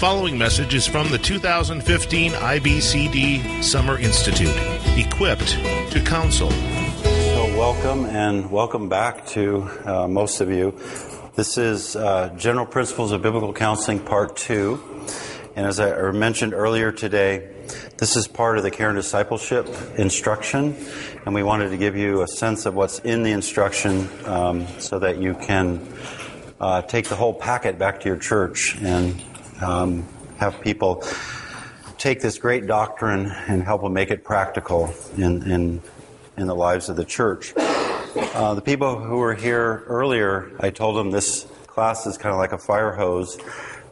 following message is from the 2015 IBCD Summer Institute, Equipped to Counsel. So, welcome and welcome back to uh, most of you. This is uh, General Principles of Biblical Counseling, Part 2. And as I mentioned earlier today, this is part of the care and discipleship instruction, and we wanted to give you a sense of what's in the instruction um, so that you can uh, take the whole packet back to your church and um, have people take this great doctrine and help them make it practical in, in, in the lives of the church. Uh, the people who were here earlier, I told them this class is kind of like a fire hose.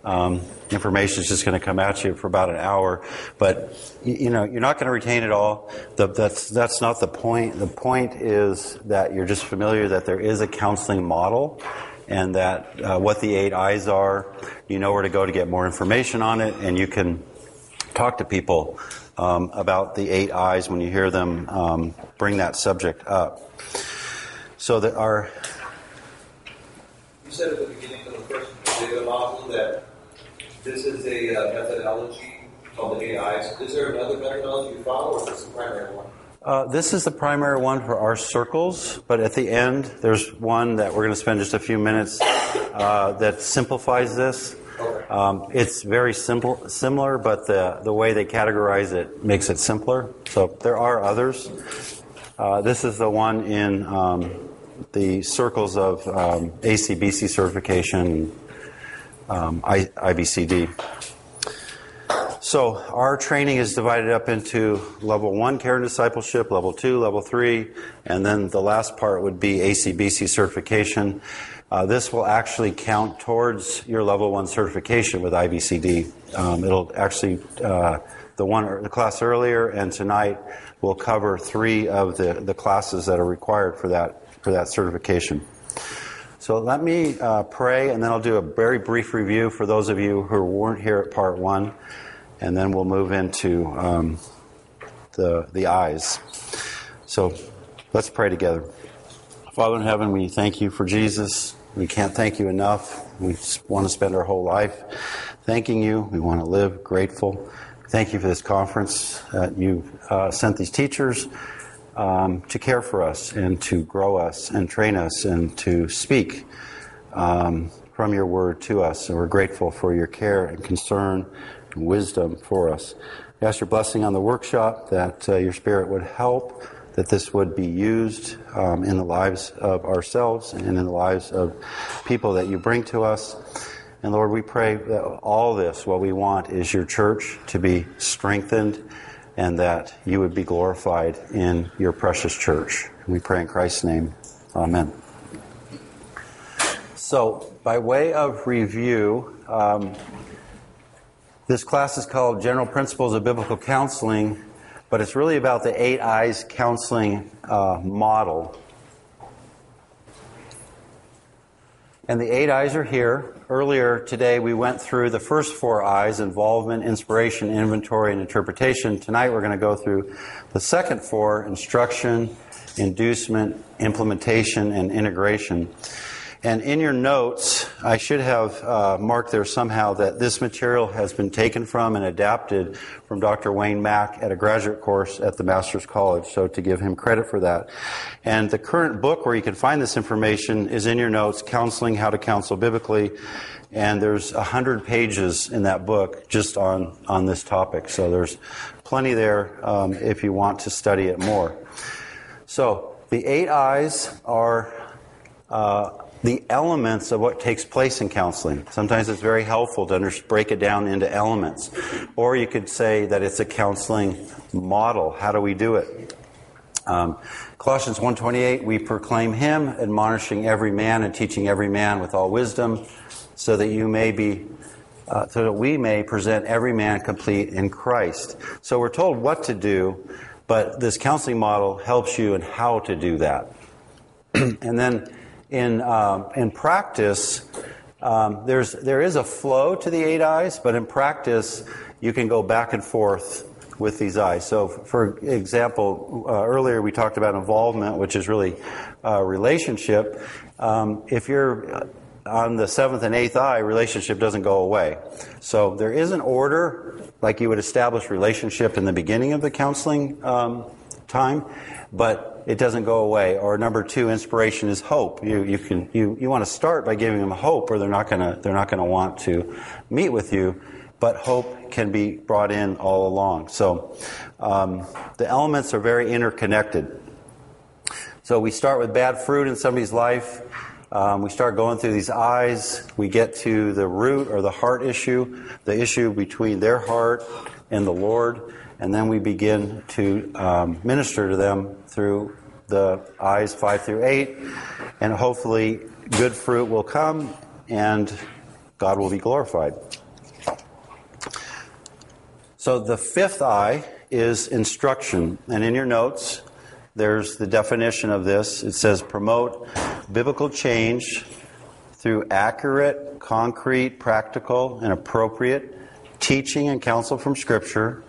Um, information is just going to come at you for about an hour, but you know you're not going to retain it all. The, that's that's not the point. The point is that you're just familiar that there is a counseling model, and that uh, what the eight I's are. You know where to go to get more information on it, and you can talk to people um, about the eight I's when you hear them um, bring that subject up. So that our you said at the beginning of the first data module that this is a uh, methodology called the eight eyes. Is there another methodology you follow, or is this the primary one? Uh, this is the primary one for our circles, but at the end, there's one that we're going to spend just a few minutes uh, that simplifies this. Um, it's very simple, similar, but the, the way they categorize it makes it simpler. So there are others. Uh, this is the one in um, the circles of um, ACBC certification, um, I, IBCD. So our training is divided up into level one care and discipleship, level two, level three, and then the last part would be ACBC certification. Uh, this will actually count towards your level one certification with IBCD. Um, it'll actually uh, the one the class earlier and tonight will cover three of the, the classes that are required for that for that certification. So let me uh, pray, and then I'll do a very brief review for those of you who weren't here at part one, and then we'll move into um, the the I's. So let's pray together. Father in heaven, we thank you for Jesus. We can't thank you enough. We want to spend our whole life thanking you. We want to live grateful. Thank you for this conference. Uh, you've uh, sent these teachers um, to care for us and to grow us and train us and to speak um, from your word to us. And we're grateful for your care and concern wisdom for us. We ask your blessing on the workshop that uh, your spirit would help that this would be used um, in the lives of ourselves and in the lives of people that you bring to us. And Lord, we pray that all this, what we want is your church to be strengthened and that you would be glorified in your precious church. And we pray in Christ's name. Amen. So, by way of review, um, this class is called General Principles of Biblical Counseling but it's really about the eight I's counseling uh, model. And the eight I's are here. Earlier today, we went through the first four I's involvement, inspiration, inventory, and interpretation. Tonight, we're going to go through the second four instruction, inducement, implementation, and integration. And in your notes, I should have uh, marked there somehow that this material has been taken from and adapted from Dr. Wayne Mack at a graduate course at the Master's College, so to give him credit for that. And the current book where you can find this information is in your notes, Counseling How to Counsel Biblically. And there's a hundred pages in that book just on, on this topic. So there's plenty there um, if you want to study it more. So the eight I's are uh, the elements of what takes place in counseling. Sometimes it's very helpful to under, break it down into elements. Or you could say that it's a counseling model. How do we do it? Um, Colossians 1.28, we proclaim him, admonishing every man and teaching every man with all wisdom, so that you may be, uh, so that we may present every man complete in Christ. So we're told what to do, but this counseling model helps you in how to do that. and then in, um, in practice, um, there's, there is a flow to the eight I's, but in practice, you can go back and forth with these I's. So, for example, uh, earlier we talked about involvement, which is really a relationship. Um, if you're on the seventh and eighth I, relationship doesn't go away. So there is an order, like you would establish relationship in the beginning of the counseling um, time, but it doesn't go away. Or number two, inspiration is hope. You, you can you, you want to start by giving them hope, or they're not not gonna want to meet with you. But hope can be brought in all along. So um, the elements are very interconnected. So we start with bad fruit in somebody's life. Um, we start going through these I's. We get to the root or the heart issue, the issue between their heart and the Lord, and then we begin to um, minister to them through the I's five through eight, and hopefully good fruit will come and God will be glorified. So the fifth I is instruction, and in your notes, there's the definition of this. It says promote biblical change through accurate, concrete, practical, and appropriate teaching and counsel from Scripture,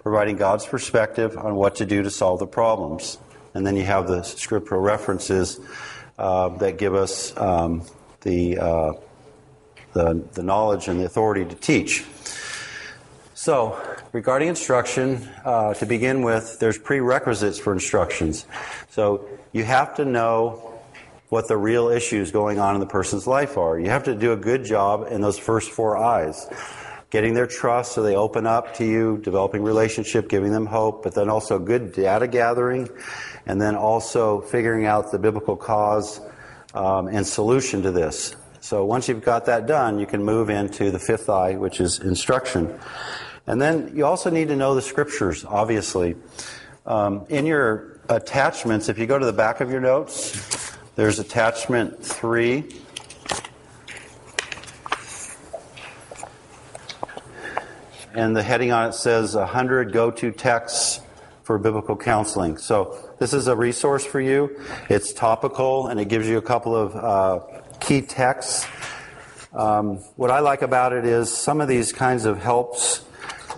providing God's perspective on what to do to solve the problems. And then you have the scriptural references uh, that give us um, the, uh, the, the knowledge and the authority to teach. So, regarding instruction, uh, to begin with, there's prerequisites for instructions. So, you have to know what the real issues going on in the person's life are. You have to do a good job in those first four I's. Getting their trust so they open up to you, developing relationship, giving them hope, but then also good data gathering, and then also figuring out the biblical cause um, and solution to this. So once you've got that done, you can move into the fifth I, which is instruction. And then you also need to know the scriptures, obviously. Um, in your attachments, if you go to the back of your notes, there's attachment three. And the heading on it says 100 go to texts for biblical counseling. So this is a resource for you. It's topical and it gives you a couple of uh, key texts. Um, what I like about it is some of these kinds of helps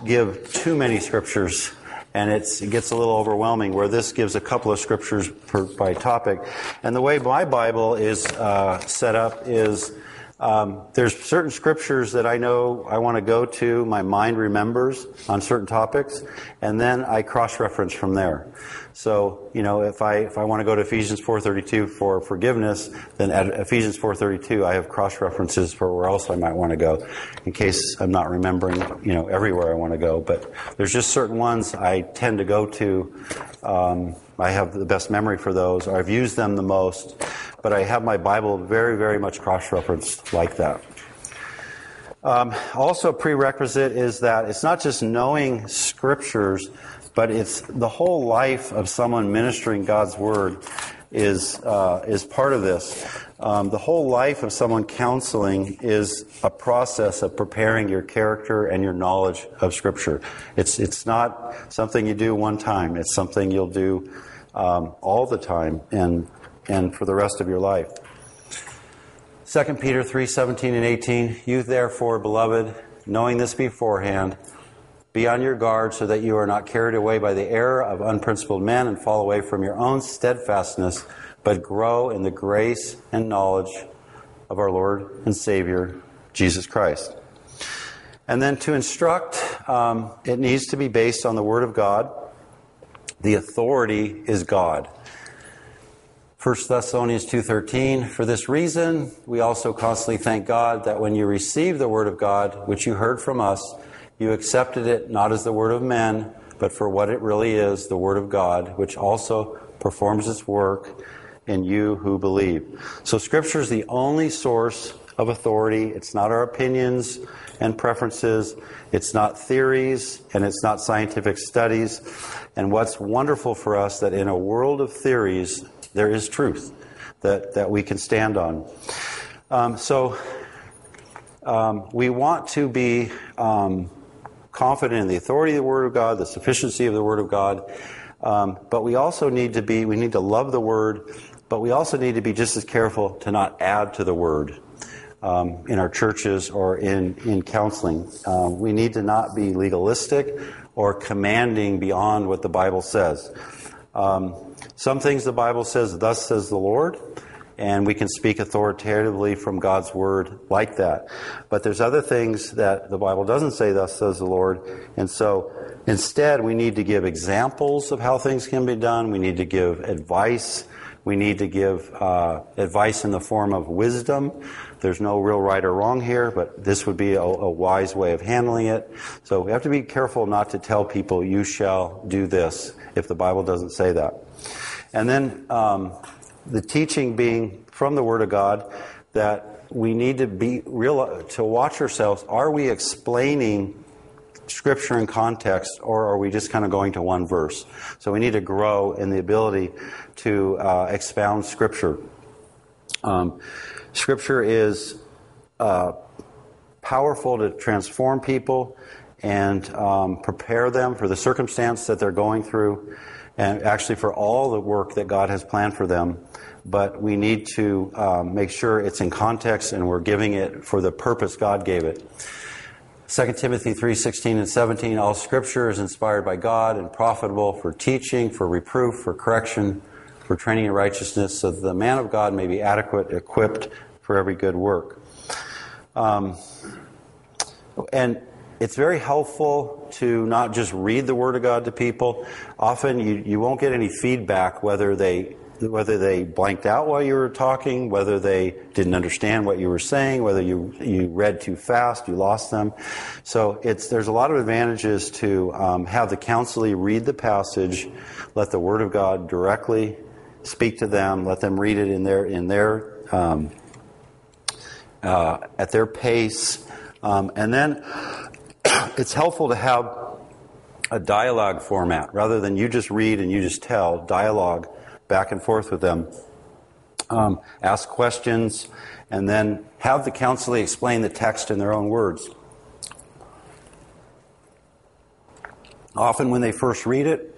give too many scriptures and it gets a little overwhelming where this gives a couple of scriptures per, by topic and the way my bible is uh, set up is um, there's certain scriptures that i know i want to go to my mind remembers on certain topics and then i cross-reference from there so, you know, if I if I want to go to Ephesians 4:32 for forgiveness, then at Ephesians 4:32 I have cross references for where else I might want to go, in case I'm not remembering, you know, everywhere I want to go. But there's just certain ones I tend to go to. Um, I have the best memory for those, I've used them the most. But I have my Bible very, very much cross referenced like that. Um, also, a prerequisite is that it's not just knowing scriptures but it's the whole life of someone ministering God's word is uh, is part of this. Um, the whole life of someone counseling is a process of preparing your character and your knowledge of Scripture. It's it's not something you do one time. It's something you'll do um, all the time and and for the rest of your life. 2 Peter 3 17 and 18. You therefore, beloved, knowing this beforehand, be on your guard so that you are not carried away by the error of unprincipled men and fall away from your own steadfastness, but grow in the grace and knowledge of our Lord and Savior, Jesus Christ. And then to instruct, um, it needs to be based on the Word of God. The authority is God. 1 Thessalonians 2:13 For this reason we also constantly thank God that when you receive the word of God which you heard from us you accepted it not as the word of men, but for what it really is, the word of God, which also performs its work in you who believe. So scripture is the only source of authority. It's not our opinions and preferences. It's not theories and it's not scientific studies. And what's wonderful for us that in a world of theories, there is truth that, that we can stand on. Um, so um, we want to be um, confident in the authority of the Word of God, the sufficiency of the Word of God. Um, but we also need to be, we need to love the Word, but we also need to be just as careful to not add to the Word. Um, in our churches or in, in counseling. Um, we need to not be legalistic or commanding beyond what the Bible says. Um, some things the Bible says, thus says the Lord, and we can speak authoritatively from God's word like that. But there's other things that the Bible doesn't say, thus says the Lord. And so instead, we need to give examples of how things can be done. We need to give advice. We need to give uh, advice in the form of wisdom. There's no real right or wrong here, but this would be a, a wise way of handling it. So we have to be careful not to tell people, you shall do this, if the Bible doesn't say that. And then um, the teaching being from the Word of God that we need to be real to watch ourselves. Are we explaining Scripture in context, or are we just kind of going to one verse? So we need to grow in the ability to uh, expound Scripture. Um, scripture is uh, powerful to transform people and um, prepare them for the circumstance that they're going through, and actually for all the work that God has planned for them but we need to um, make sure it's in context and we're giving it for the purpose God gave it. 2 Timothy 3:16 and 17 all scripture is inspired by God and profitable for teaching, for reproof, for correction, for training in righteousness so that the man of God may be adequate equipped for every good work. Um, and it's very helpful to not just read the Word of God to people. Often you, you won't get any feedback whether they whether they blanked out while you were talking, whether they didn't understand what you were saying, whether you you read too fast, you lost them. So it's there's a lot of advantages to um, have the counselee read the passage, let the Word of God directly speak to them, let them read it in their in their um, uh, at their pace, um, and then it's helpful to have a dialogue format rather than you just read and you just tell dialogue back and forth with them. Um, ask questions, and then have the counselee explain the text in their own words. Often, when they first read it,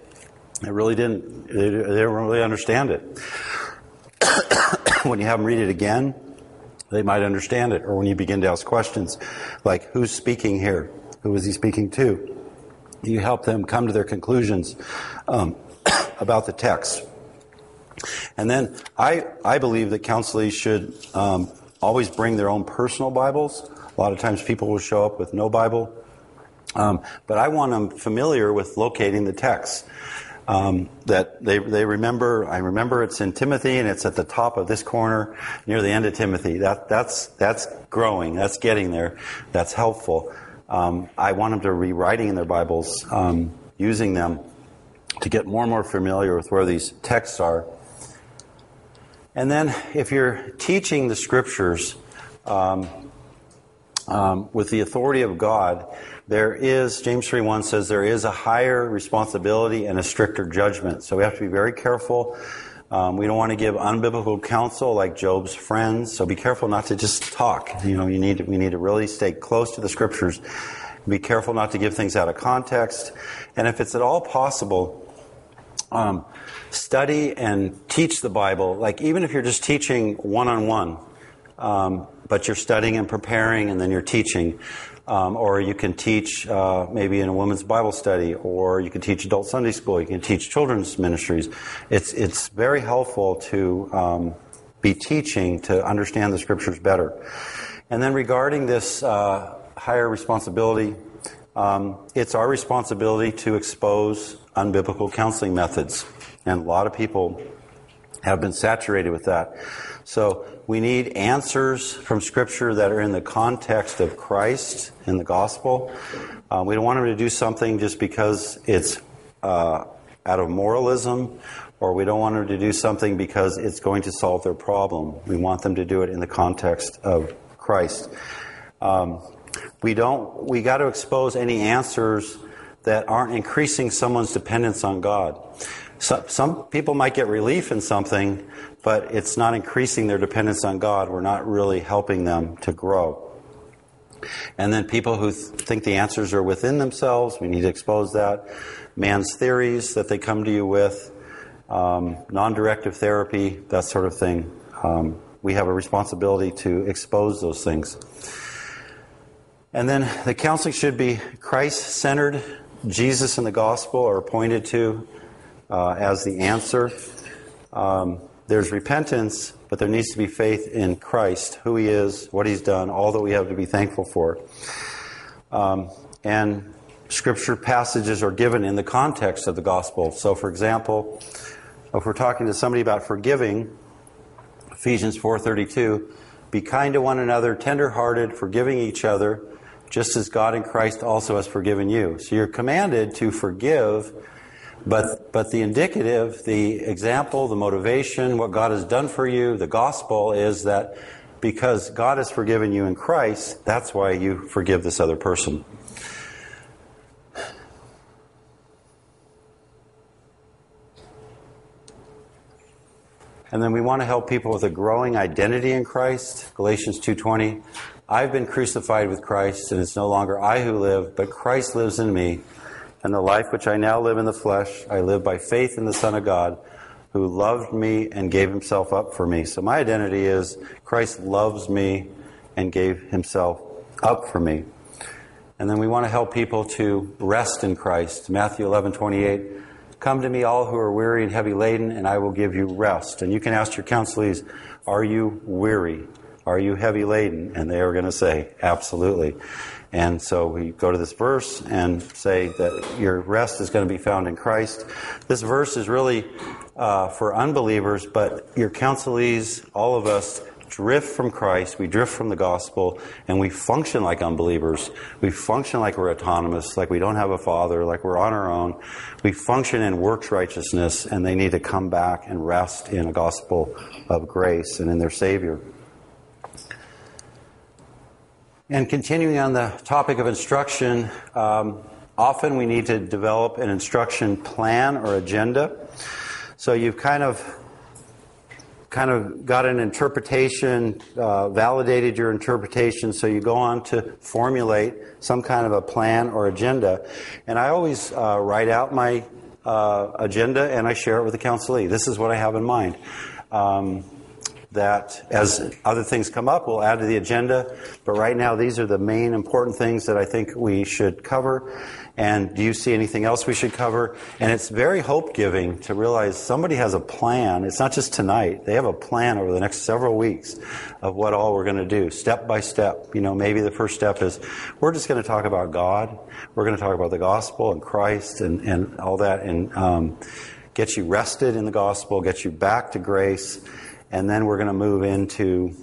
they really didn't, they, they didn't really understand it. when you have them read it again, they might understand it. Or when you begin to ask questions like, who's speaking here? Who is he speaking to? You help them come to their conclusions um, about the text. And then I, I believe that counselees should um, always bring their own personal Bibles. A lot of times people will show up with no Bible. Um, but I want them familiar with locating the text. Um, that they, they remember, I remember it's in Timothy and it's at the top of this corner near the end of Timothy. That, that's, that's growing, that's getting there, that's helpful. Um, I want them to be writing in their Bibles, um, using them to get more and more familiar with where these texts are. And then, if you're teaching the scriptures um, um, with the authority of God, there is, James 3 1 says, there is a higher responsibility and a stricter judgment. So we have to be very careful. Um, we don't want to give unbiblical counsel like Job's friends. So be careful not to just talk. You know, you need to, we need to really stay close to the scriptures. Be careful not to give things out of context. And if it's at all possible, um, study and teach the Bible, like even if you're just teaching one on one, but you're studying and preparing and then you're teaching. Um, or you can teach uh, maybe in a women's Bible study, or you can teach adult Sunday school, you can teach children's ministries. It's, it's very helpful to um, be teaching to understand the scriptures better. And then regarding this uh, higher responsibility, um, it's our responsibility to expose unbiblical counseling methods. And a lot of people have been saturated with that. So we need answers from Scripture that are in the context of Christ and the gospel. Uh, we don't want them to do something just because it's uh, out of moralism, or we don't want them to do something because it's going to solve their problem. We want them to do it in the context of Christ. Um, we don't. We got to expose any answers that aren't increasing someone's dependence on God. So, some people might get relief in something, but it's not increasing their dependence on God. We're not really helping them to grow. And then people who th- think the answers are within themselves, we need to expose that. Man's theories that they come to you with, um, non directive therapy, that sort of thing. Um, we have a responsibility to expose those things. And then the counseling should be Christ centered. Jesus and the gospel are pointed to uh, as the answer. Um, there's repentance, but there needs to be faith in Christ, who He is, what He's done, all that we have to be thankful for. Um, and scripture passages are given in the context of the gospel. So, for example, if we're talking to somebody about forgiving, Ephesians 4:32, be kind to one another, tender-hearted, forgiving each other, just as God in Christ also has forgiven you. So you're commanded to forgive but, but the indicative, the example, the motivation, what God has done for you, the gospel is that because God has forgiven you in Christ, that's why you forgive this other person. And then we want to help people with a growing identity in Christ. Galatians 2:20. I've been crucified with Christ, and it's no longer I who live, but Christ lives in me. And the life which I now live in the flesh, I live by faith in the Son of God, who loved me and gave himself up for me. So my identity is Christ loves me and gave himself up for me. And then we want to help people to rest in Christ. Matthew 11, 28. Come to me, all who are weary and heavy laden, and I will give you rest. And you can ask your counselees, Are you weary? Are you heavy laden? And they are going to say, Absolutely. And so we go to this verse and say that your rest is going to be found in Christ. This verse is really uh, for unbelievers, but your counselees, all of us, drift from Christ, we drift from the gospel, and we function like unbelievers. We function like we're autonomous, like we don't have a father, like we're on our own. We function in works righteousness, and they need to come back and rest in a gospel of grace and in their Savior. And continuing on the topic of instruction, um, often we need to develop an instruction plan or agenda. So you've kind of kind of got an interpretation, uh, validated your interpretation, so you go on to formulate some kind of a plan or agenda. And I always uh, write out my uh, agenda and I share it with the counselee. This is what I have in mind. Um, that as other things come up, we'll add to the agenda. But right now, these are the main important things that I think we should cover. And do you see anything else we should cover? And it's very hope giving to realize somebody has a plan. It's not just tonight. They have a plan over the next several weeks of what all we're going to do, step by step. You know, maybe the first step is we're just going to talk about God. We're going to talk about the gospel and Christ and, and all that and um, get you rested in the gospel, get you back to grace and then we're going to move into,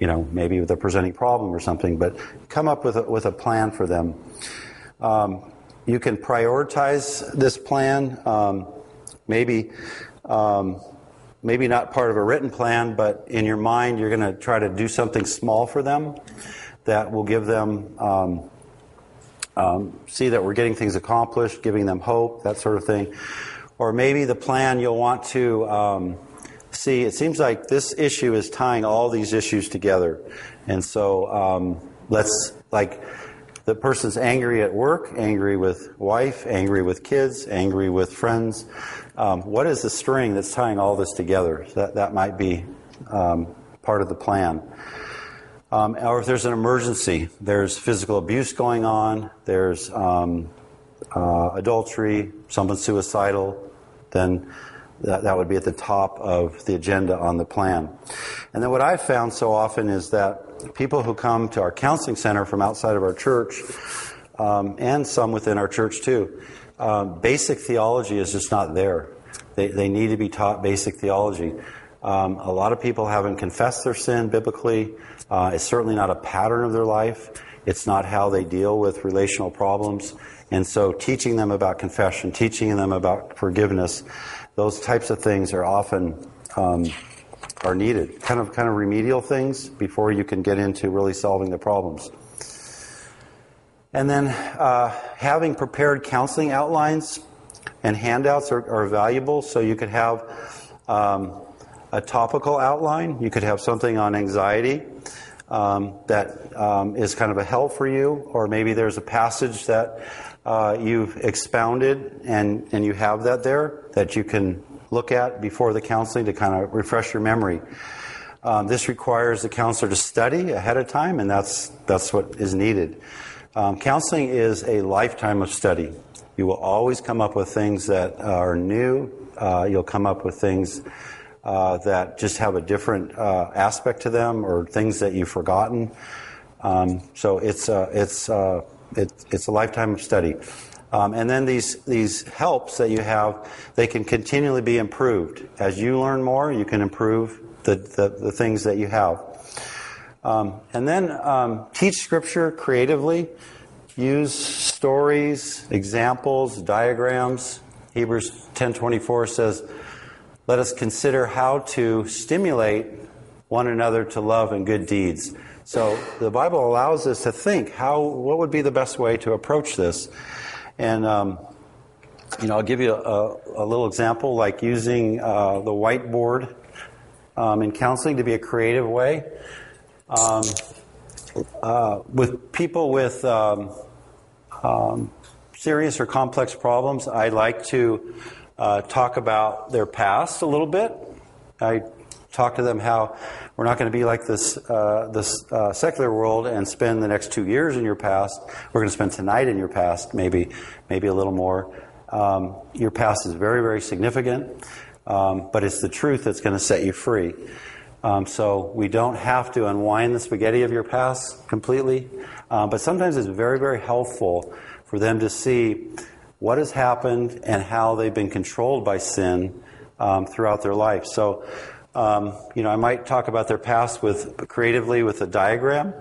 you know, maybe a presenting problem or something, but come up with a, with a plan for them. Um, you can prioritize this plan. Um, maybe, um, maybe not part of a written plan, but in your mind, you're going to try to do something small for them that will give them um, um, see that we're getting things accomplished, giving them hope, that sort of thing. Or maybe the plan you'll want to um, see, it seems like this issue is tying all these issues together. And so um, let's, like, the person's angry at work, angry with wife, angry with kids, angry with friends. Um, what is the string that's tying all this together? That, that might be um, part of the plan. Um, or if there's an emergency, there's physical abuse going on, there's um, uh, adultery, someone's suicidal, then that, that would be at the top of the agenda on the plan. And then what I've found so often is that people who come to our counseling center from outside of our church, um, and some within our church too, um, basic theology is just not there. They, they need to be taught basic theology. Um, a lot of people haven't confessed their sin biblically. Uh, it's certainly not a pattern of their life. It's not how they deal with relational problems. And so teaching them about confession, teaching them about forgiveness, those types of things are often um, are needed. Kind of kind of remedial things before you can get into really solving the problems. And then uh, having prepared counseling outlines and handouts are, are valuable. So you could have um, a topical outline. You could have something on anxiety um, that um, is kind of a help for you, or maybe there's a passage that uh, you've expounded and, and you have that there that you can look at before the counseling to kind of refresh your memory. Um, this requires the counselor to study ahead of time, and that's, that's what is needed. Um, counseling is a lifetime of study. You will always come up with things that are new. Uh, you'll come up with things uh, that just have a different uh, aspect to them or things that you've forgotten. Um, so it's uh, it's uh, it, it's a lifetime of study. Um, and then these these helps that you have, they can continually be improved. As you learn more, you can improve the, the, the things that you have. Um, and then um, teach Scripture creatively. Use stories, examples, diagrams. Hebrews 10:24 says, "Let us consider how to stimulate one another to love and good deeds." So the Bible allows us to think how what would be the best way to approach this. And um, you know, I'll give you a, a little example, like using uh, the whiteboard um, in counseling to be a creative way. Um, uh, with people with um, um, serious or complex problems, I like to uh, talk about their past a little bit. I talk to them how we're not going to be like this uh, this uh, secular world and spend the next two years in your past. We're going to spend tonight in your past, maybe maybe a little more. Um, your past is very very significant, um, but it's the truth that's going to set you free. Um, so we don't have to unwind the spaghetti of your past completely, um, but sometimes it's very very helpful for them to see what has happened and how they've been controlled by sin um, throughout their life. So um, you know, I might talk about their past with creatively with a diagram.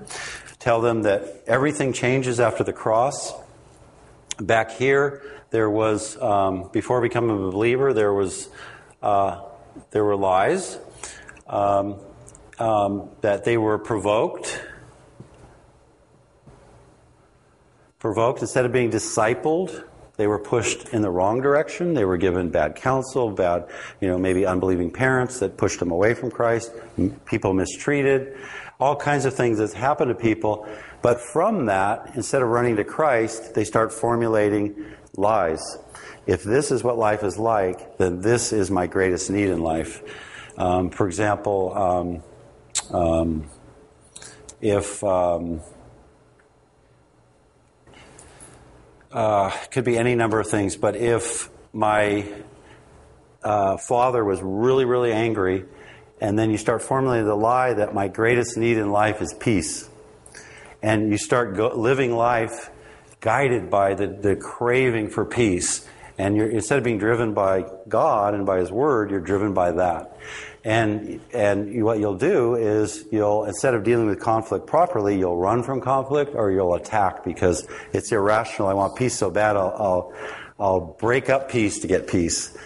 Tell them that everything changes after the cross. Back here, there was um, before becoming a believer, there was uh, there were lies um, um that they were provoked. Provoked instead of being discipled, they were pushed in the wrong direction. They were given bad counsel, bad, you know, maybe unbelieving parents that pushed them away from Christ, people mistreated, all kinds of things that happen to people. But from that, instead of running to Christ, they start formulating lies. If this is what life is like, then this is my greatest need in life. Um, for example, um, um, if um, uh, could be any number of things, but if my uh, father was really, really angry, and then you start formulating the lie that my greatest need in life is peace, and you start go- living life guided by the, the craving for peace, and instead of being driven by God and by His Word, you're driven by that. And, and what you'll do is you'll, instead of dealing with conflict properly, you'll run from conflict or you'll attack because it's irrational. I want peace so bad, I'll, I'll, I'll break up peace to get peace.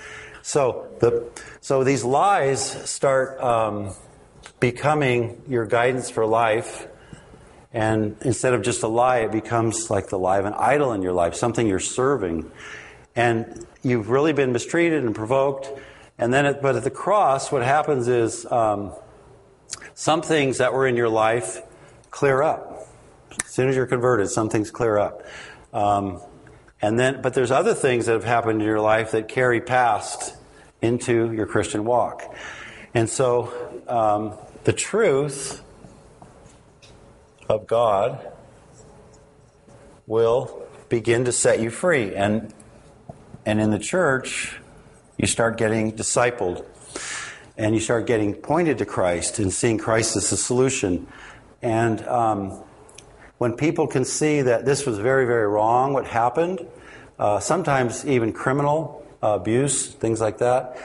So, the, so these lies start um, becoming your guidance for life. And instead of just a lie, it becomes like the lie of an idol in your life, something you're serving. And you've really been mistreated and provoked and then, but at the cross, what happens is um, some things that were in your life clear up. As soon as you're converted, some things clear up. Um, and then, but there's other things that have happened in your life that carry past into your Christian walk. And so, um, the truth of God will begin to set you free. And, and in the church, you start getting discipled and you start getting pointed to Christ and seeing Christ as the solution. And um, when people can see that this was very, very wrong, what happened, uh, sometimes even criminal uh, abuse, things like that.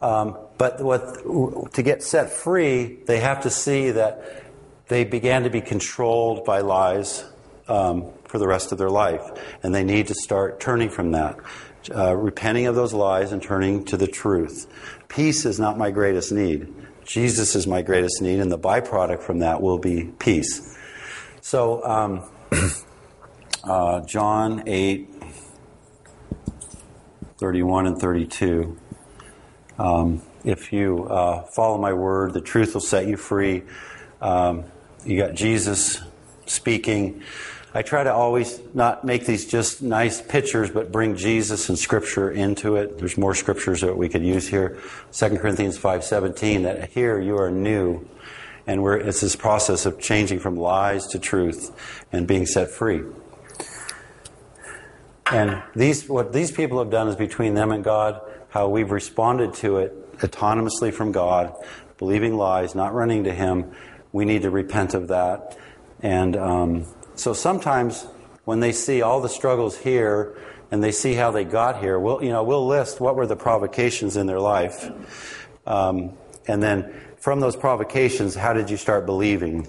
Um, but what, to get set free, they have to see that they began to be controlled by lies um, for the rest of their life, and they need to start turning from that uh, repenting of those lies and turning to the truth. Peace is not my greatest need. Jesus is my greatest need, and the byproduct from that will be peace. So, um, uh, John 8, 31 and 32. Um, if you uh, follow my word, the truth will set you free. Um, you got Jesus speaking. I try to always not make these just nice pictures, but bring Jesus and Scripture into it. There's more scriptures that we could use here. 2 Corinthians 5.17, that here you are new. And it's this process of changing from lies to truth and being set free. And these, what these people have done is between them and God, how we've responded to it autonomously from God, believing lies, not running to Him. We need to repent of that. And um, so sometimes when they see all the struggles here and they see how they got here, we'll, you know, we'll list what were the provocations in their life. Um, and then from those provocations, how did you start believing?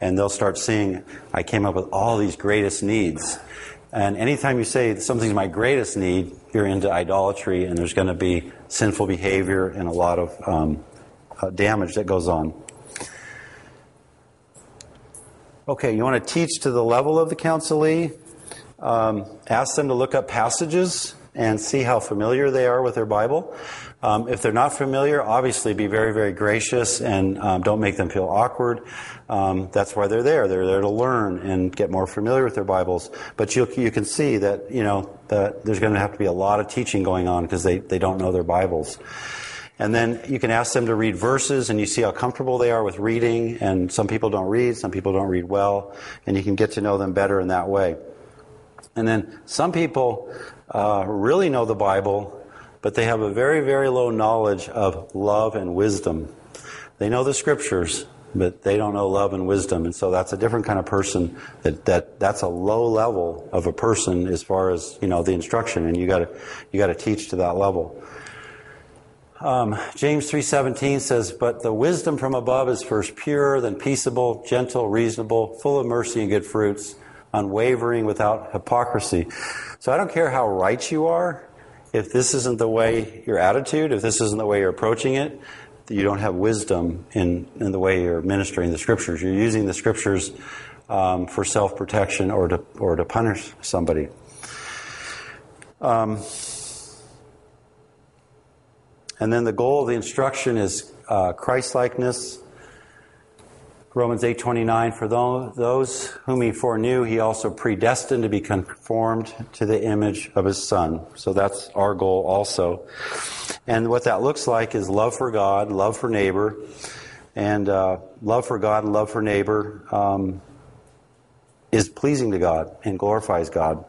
And they'll start seeing, I came up with all these greatest needs. And anytime you say something's my greatest need, you're into idolatry, and there's going to be sinful behavior and a lot of um, uh, damage that goes on. Okay, you want to teach to the level of the counselee. Um, ask them to look up passages and see how familiar they are with their Bible. Um, if they're not familiar, obviously be very, very gracious and um, don't make them feel awkward. Um, that's why they're there. They're there to learn and get more familiar with their Bibles. But you, you can see that, you know, that there's going to have to be a lot of teaching going on because they, they don't know their Bibles. And then you can ask them to read verses, and you see how comfortable they are with reading. And some people don't read, some people don't read well, and you can get to know them better in that way. And then some people uh, really know the Bible, but they have a very, very low knowledge of love and wisdom. They know the scriptures, but they don't know love and wisdom. And so that's a different kind of person that, that that's a low level of a person as far as, you know, the instruction. And you gotta, you gotta teach to that level. Um, James 3:17 says, "But the wisdom from above is first pure, then peaceable, gentle, reasonable, full of mercy and good fruits, unwavering, without hypocrisy." So I don't care how right you are, if this isn't the way your attitude, if this isn't the way you're approaching it, you don't have wisdom in, in the way you're ministering the scriptures. You're using the scriptures um, for self protection or to or to punish somebody. Um, and then the goal of the instruction is uh, Christ-likeness. Romans 8:29 for those whom he foreknew he also predestined to be conformed to the image of his son. So that's our goal also. And what that looks like is love for God, love for neighbor, and uh, love for God and love for neighbor um, is pleasing to God and glorifies God.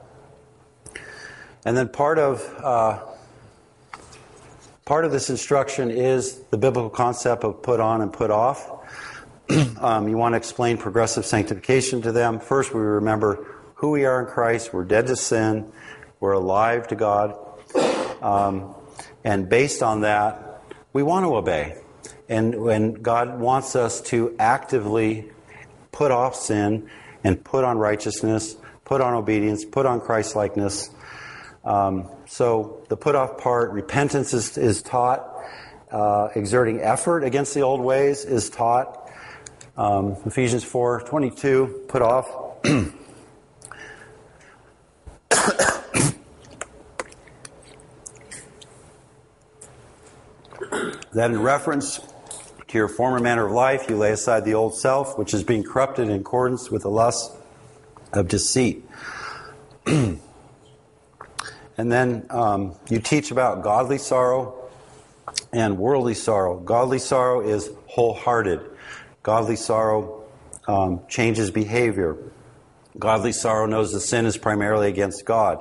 And then part of uh, Part of this instruction is the biblical concept of put on and put off. um, you want to explain progressive sanctification to them. First, we remember who we are in Christ. We're dead to sin. We're alive to God. Um, and based on that, we want to obey. And when God wants us to actively put off sin and put on righteousness, put on obedience, put on Christ likeness, um, so the put off part, repentance is, is taught. Uh, exerting effort against the old ways is taught. Um, Ephesians 4 22, put off. that in reference to your former manner of life, you lay aside the old self, which is being corrupted in accordance with the lust of deceit. And then um, you teach about godly sorrow and worldly sorrow. Godly sorrow is wholehearted. Godly sorrow um, changes behavior. Godly sorrow knows the sin is primarily against God.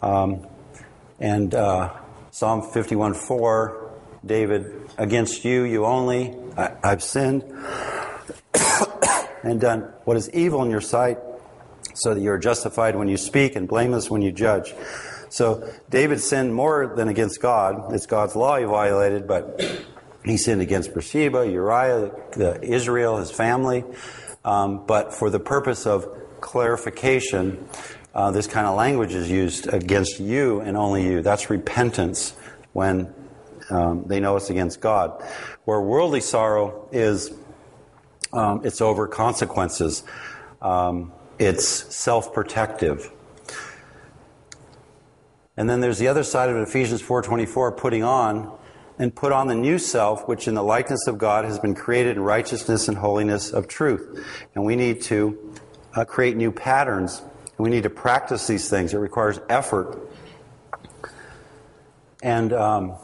Um, and uh, Psalm 51 4, David, against you, you only, I, I've sinned and done what is evil in your sight, so that you are justified when you speak and blameless when you judge. So David sinned more than against God. It's God's law he violated, but he sinned against Bathsheba, Uriah, Israel, his family. Um, but for the purpose of clarification, uh, this kind of language is used against you and only you. That's repentance when um, they know it's against God. Where worldly sorrow is, um, it's over consequences. Um, it's self-protective. And then there's the other side of Ephesians 4:24, putting on and put on the new self, which in the likeness of God has been created in righteousness and holiness of truth. And we need to uh, create new patterns. And we need to practice these things. It requires effort. And um,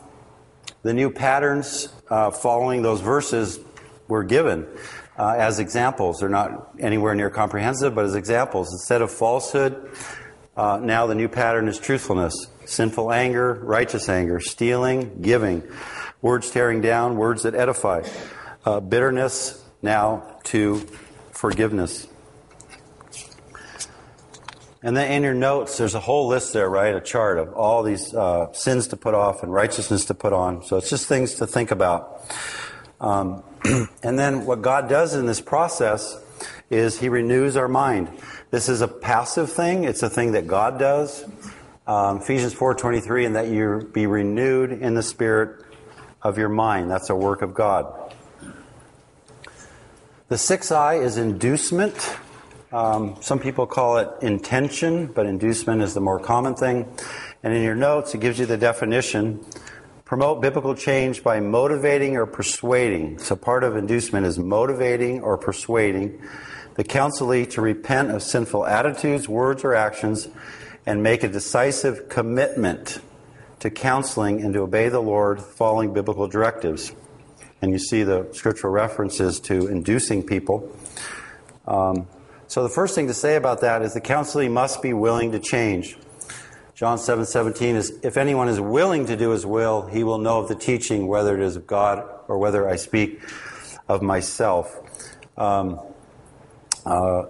the new patterns uh, following those verses were given uh, as examples. They're not anywhere near comprehensive, but as examples. Instead of falsehood, uh, now the new pattern is truthfulness, sinful anger, righteous anger, stealing, giving, words tearing down, words that edify. Uh, bitterness now to forgiveness. And then in your notes, there's a whole list there, right? A chart of all these uh, sins to put off and righteousness to put on. So it's just things to think about. Um, and then what God does in this process is He renews our mind. This is a passive thing. It's a thing that God does. Um, Ephesians 4:23, and that you be renewed in the spirit of your mind. That's a work of God. The sixth I is inducement. Um, some people call it intention, but inducement is the more common thing. And in your notes, it gives you the definition. Promote biblical change by motivating or persuading. So part of inducement is motivating or persuading the counselee to repent of sinful attitudes, words, or actions and make a decisive commitment to counseling and to obey the Lord following biblical directives. And you see the scriptural references to inducing people. Um, so the first thing to say about that is the counselee must be willing to change. John 7 17 is if anyone is willing to do his will, he will know of the teaching, whether it is of God or whether I speak of myself. Um, uh,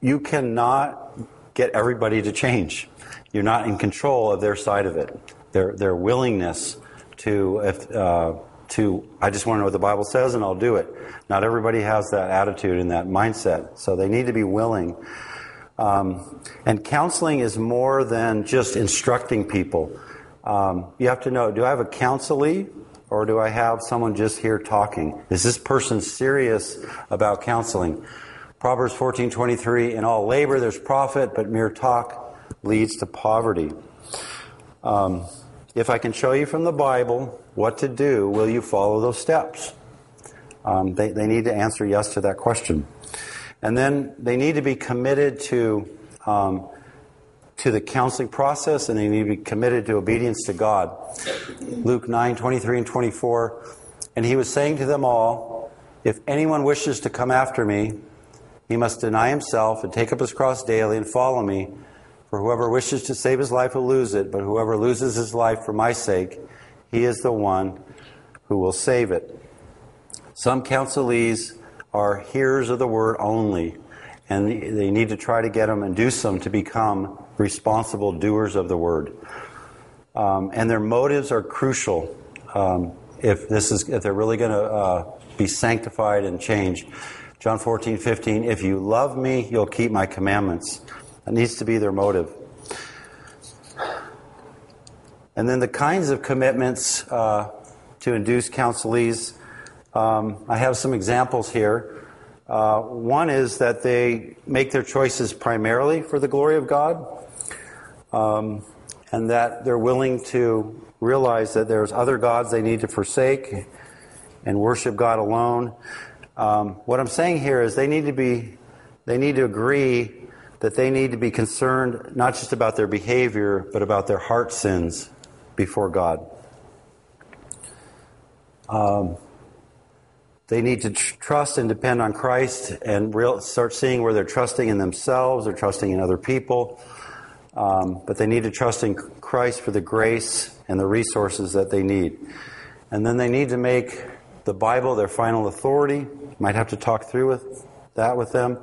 you cannot get everybody to change. You're not in control of their side of it. Their, their willingness to, if, uh, to, I just want to know what the Bible says and I'll do it. Not everybody has that attitude and that mindset. So they need to be willing. Um, and counseling is more than just instructing people. Um, you have to know do I have a counselee or do I have someone just here talking? Is this person serious about counseling? Proverbs 14:23 in all labor there's profit but mere talk leads to poverty. Um, if I can show you from the Bible what to do, will you follow those steps? Um, they, they need to answer yes to that question. And then they need to be committed to, um, to the counseling process and they need to be committed to obedience to God. Luke 9 23 and 24. And he was saying to them all, If anyone wishes to come after me, he must deny himself and take up his cross daily and follow me. For whoever wishes to save his life will lose it, but whoever loses his life for my sake, he is the one who will save it. Some counselees are hearers of the word only, and they need to try to get them, induce them to become responsible doers of the word. Um, and their motives are crucial um, if this is if they're really going to uh, be sanctified and changed. John 14, 15, if you love me, you'll keep my commandments. That needs to be their motive. And then the kinds of commitments uh, to induce counselees. Um, I have some examples here. Uh, one is that they make their choices primarily for the glory of God, um, and that they're willing to realize that there's other gods they need to forsake and worship God alone. Um, what I'm saying here is they need to be, they need to agree that they need to be concerned not just about their behavior, but about their heart sins before God. Um, they need to tr- trust and depend on Christ and real, start seeing where they're trusting in themselves or trusting in other people. Um, but they need to trust in Christ for the grace and the resources that they need. And then they need to make the Bible their final authority. Might have to talk through with that with them.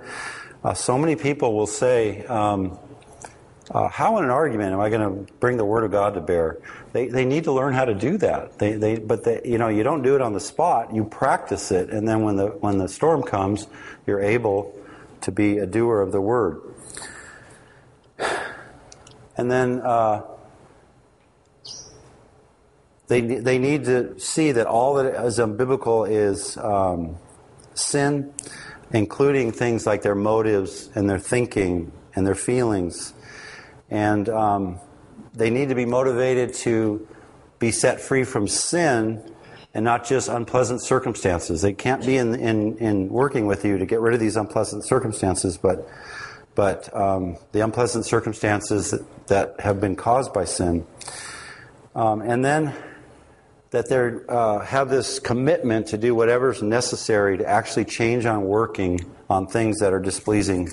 Uh, so many people will say, um, uh, how in an argument am I going to bring the Word of God to bear? They, they need to learn how to do that. They, they, but they, you know, you don't do it on the spot. You practice it, and then when the when the storm comes, you're able to be a doer of the Word. And then uh, they they need to see that all that is unbiblical is um, sin including things like their motives and their thinking and their feelings. And um, they need to be motivated to be set free from sin and not just unpleasant circumstances. They can't be in, in, in working with you to get rid of these unpleasant circumstances, but, but um, the unpleasant circumstances that, that, have been caused by sin. Um, and then that they uh, have this commitment to do whatever is necessary to actually change on working on things that are displeasing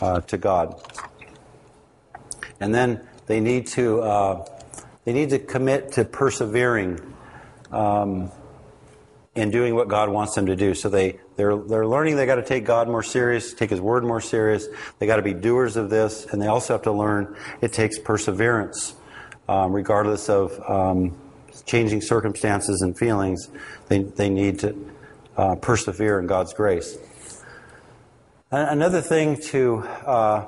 uh, to God. And then they need to uh, they need to commit to persevering um, in doing what God wants them to do. So they, they're, they're learning they got to take God more serious, take His Word more serious. They got to be doers of this, and they also have to learn it takes perseverance, um, regardless of um, changing circumstances and feelings. They, they need to uh, persevere in God's grace. Another thing to uh,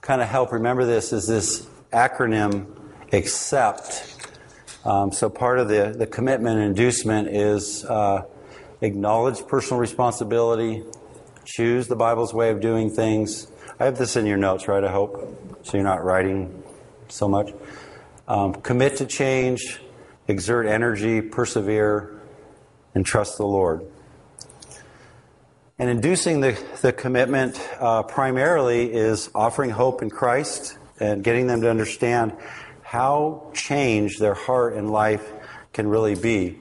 kind of help remember this is this acronym ACCEPT. Um, so part of the, the commitment and inducement is uh, acknowledge personal responsibility, choose the Bible's way of doing things. I have this in your notes, right? I hope. So you're not writing so much. Um, commit to change, exert energy, persevere, and trust the Lord. And inducing the, the commitment uh, primarily is offering hope in Christ and getting them to understand how changed their heart and life can really be.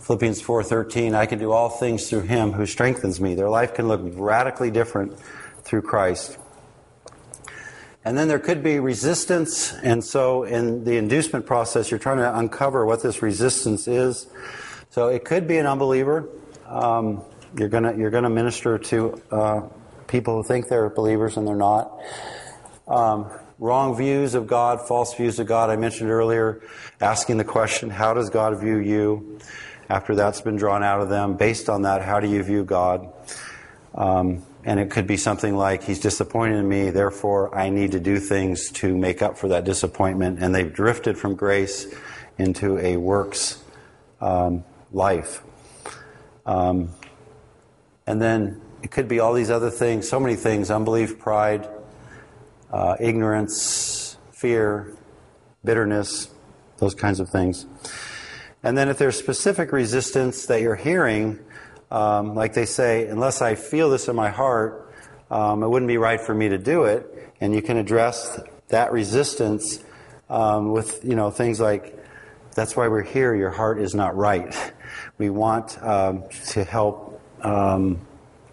Philippians 4:13, I can do all things through him who strengthens me. Their life can look radically different through Christ. And then there could be resistance, and so in the inducement process, you're trying to uncover what this resistance is. So it could be an unbeliever. Um, you're gonna you're gonna minister to uh, people who think they're believers and they're not. Um, wrong views of God, false views of God. I mentioned earlier, asking the question, "How does God view you?" After that's been drawn out of them, based on that, how do you view God? Um, and it could be something like, He's disappointed in me, therefore I need to do things to make up for that disappointment. And they've drifted from grace into a works um, life. Um, and then it could be all these other things, so many things unbelief, pride, uh, ignorance, fear, bitterness, those kinds of things. And then if there's specific resistance that you're hearing, um, like they say, unless I feel this in my heart, um, it wouldn't be right for me to do it. And you can address that resistance um, with you know things like, "That's why we're here. Your heart is not right. We want um, to help um,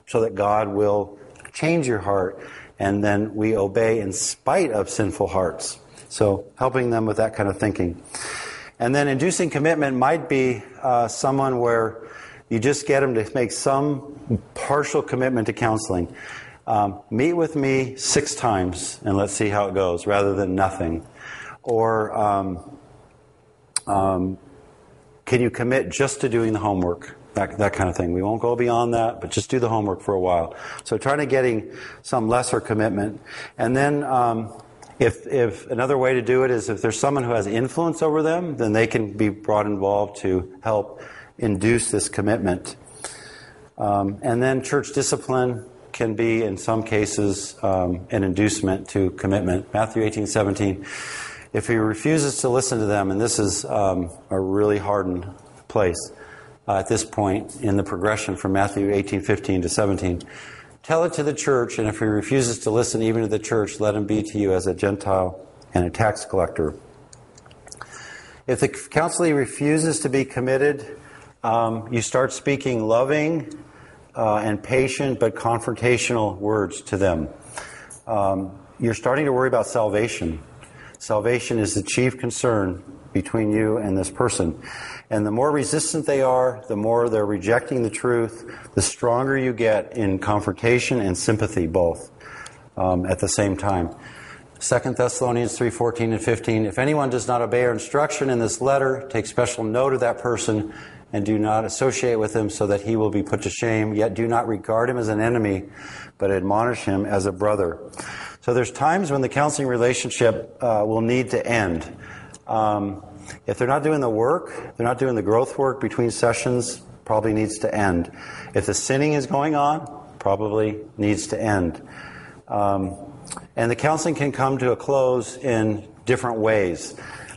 so that God will change your heart, and then we obey in spite of sinful hearts. So, helping them with that kind of thinking. And then inducing commitment might be uh, someone where you just get them to make some partial commitment to counseling. Um, meet with me six times and let's see how it goes, rather than nothing. Or um, um, can you commit just to doing the homework? that, that kind of thing. We won't go beyond that, but just do the homework for a while. So trying to getting some lesser commitment. And then, um, if, if another way to do it is if there's someone who has influence over them, then they can be brought involved to help induce this commitment. Um, and then church discipline can be, in some cases, um, an inducement to commitment. Matthew 18, 17. If he refuses to listen to them, and this is um, a really hardened place, uh, at this point in the progression from Matthew 18, 15 to 17. Tell it to the church, and if he refuses to listen even to the church, let him be to you as a Gentile and a tax collector. If the counselee refuses to be committed, um, you start speaking loving uh, and patient but confrontational words to them. Um, you're starting to worry about salvation. Salvation is the chief concern between you and this person. And the more resistant they are, the more they're rejecting the truth, the stronger you get in confrontation and sympathy both um, at the same time. 2 Thessalonians 3:14 and 15 If anyone does not obey our instruction in this letter take special note of that person and do not associate with him so that he will be put to shame yet do not regard him as an enemy but admonish him as a brother. So there's times when the counseling relationship uh, will need to end. Um, if they're not doing the work, they're not doing the growth work between sessions, probably needs to end. If the sinning is going on, probably needs to end. Um, and the counseling can come to a close in different ways.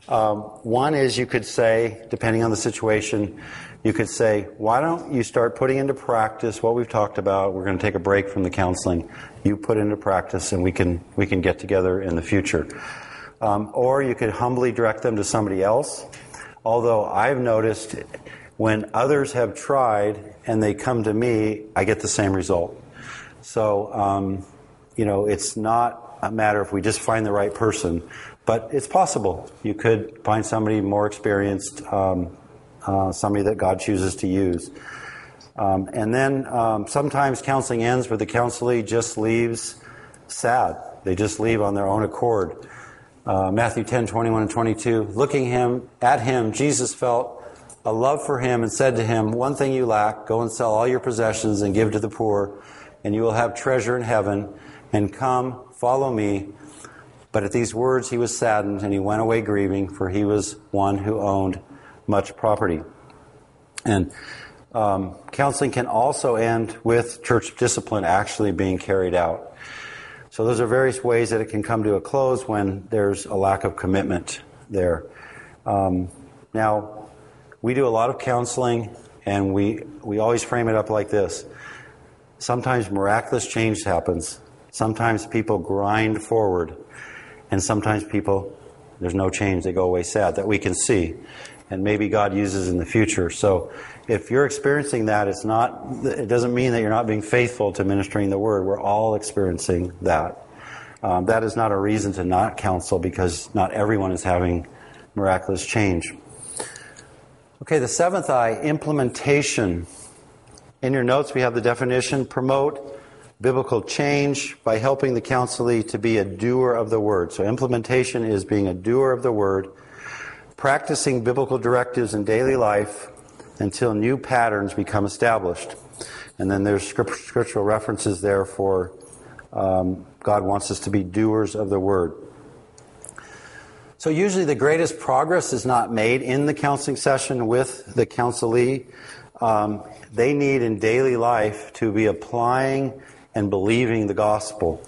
Um, one is you could say, depending on the situation, you could say, why don't you start putting into practice what we've talked about? We're going to take a break from the counseling. You put into practice, and we can we can get together in the future. Um, or you could humbly direct them to somebody else. Although I've noticed when others have tried and they come to me, I get the same result. So, um, you know, it's not a matter if we just find the right person, but it's possible. You could find somebody more experienced um, uh, somebody that God chooses to use. Um, and then um, sometimes counseling ends where the counselee just leaves sad. They just leave on their own accord. Uh, Matthew 10, 21 and 22. Looking him at him, Jesus felt a love for him and said to him, One thing you lack, go and sell all your possessions and give to the poor, and you will have treasure in heaven. And come, follow me. But at these words he was saddened, and he went away grieving, for he was one who owned much property. And um, counseling can also end with church discipline actually being carried out. So those are various ways that it can come to a close when there's a lack of commitment there. Um, now, we do a lot of counseling, and we we always frame it up like this. Sometimes miraculous change happens. Sometimes people grind forward, and sometimes people there's no change; they go away sad. That we can see, and maybe God uses in the future. So if you're experiencing that, it's not, it doesn't mean that you're not being faithful to ministering the word. We're all experiencing that. Um, that is not a reason to not counsel because not everyone is having miraculous change. Okay, the seventh I, implementation. In your notes, we have the definition promote biblical change by helping the counselee to be a doer of the word. So, implementation is being a doer of the word, practicing biblical directives in daily life until new patterns become established. And then there's scriptural references there for um, God wants us to be doers of the word. So usually the greatest progress is not made in the counseling session with the counselee. Um, they need in daily life to be applying and believing the gospel.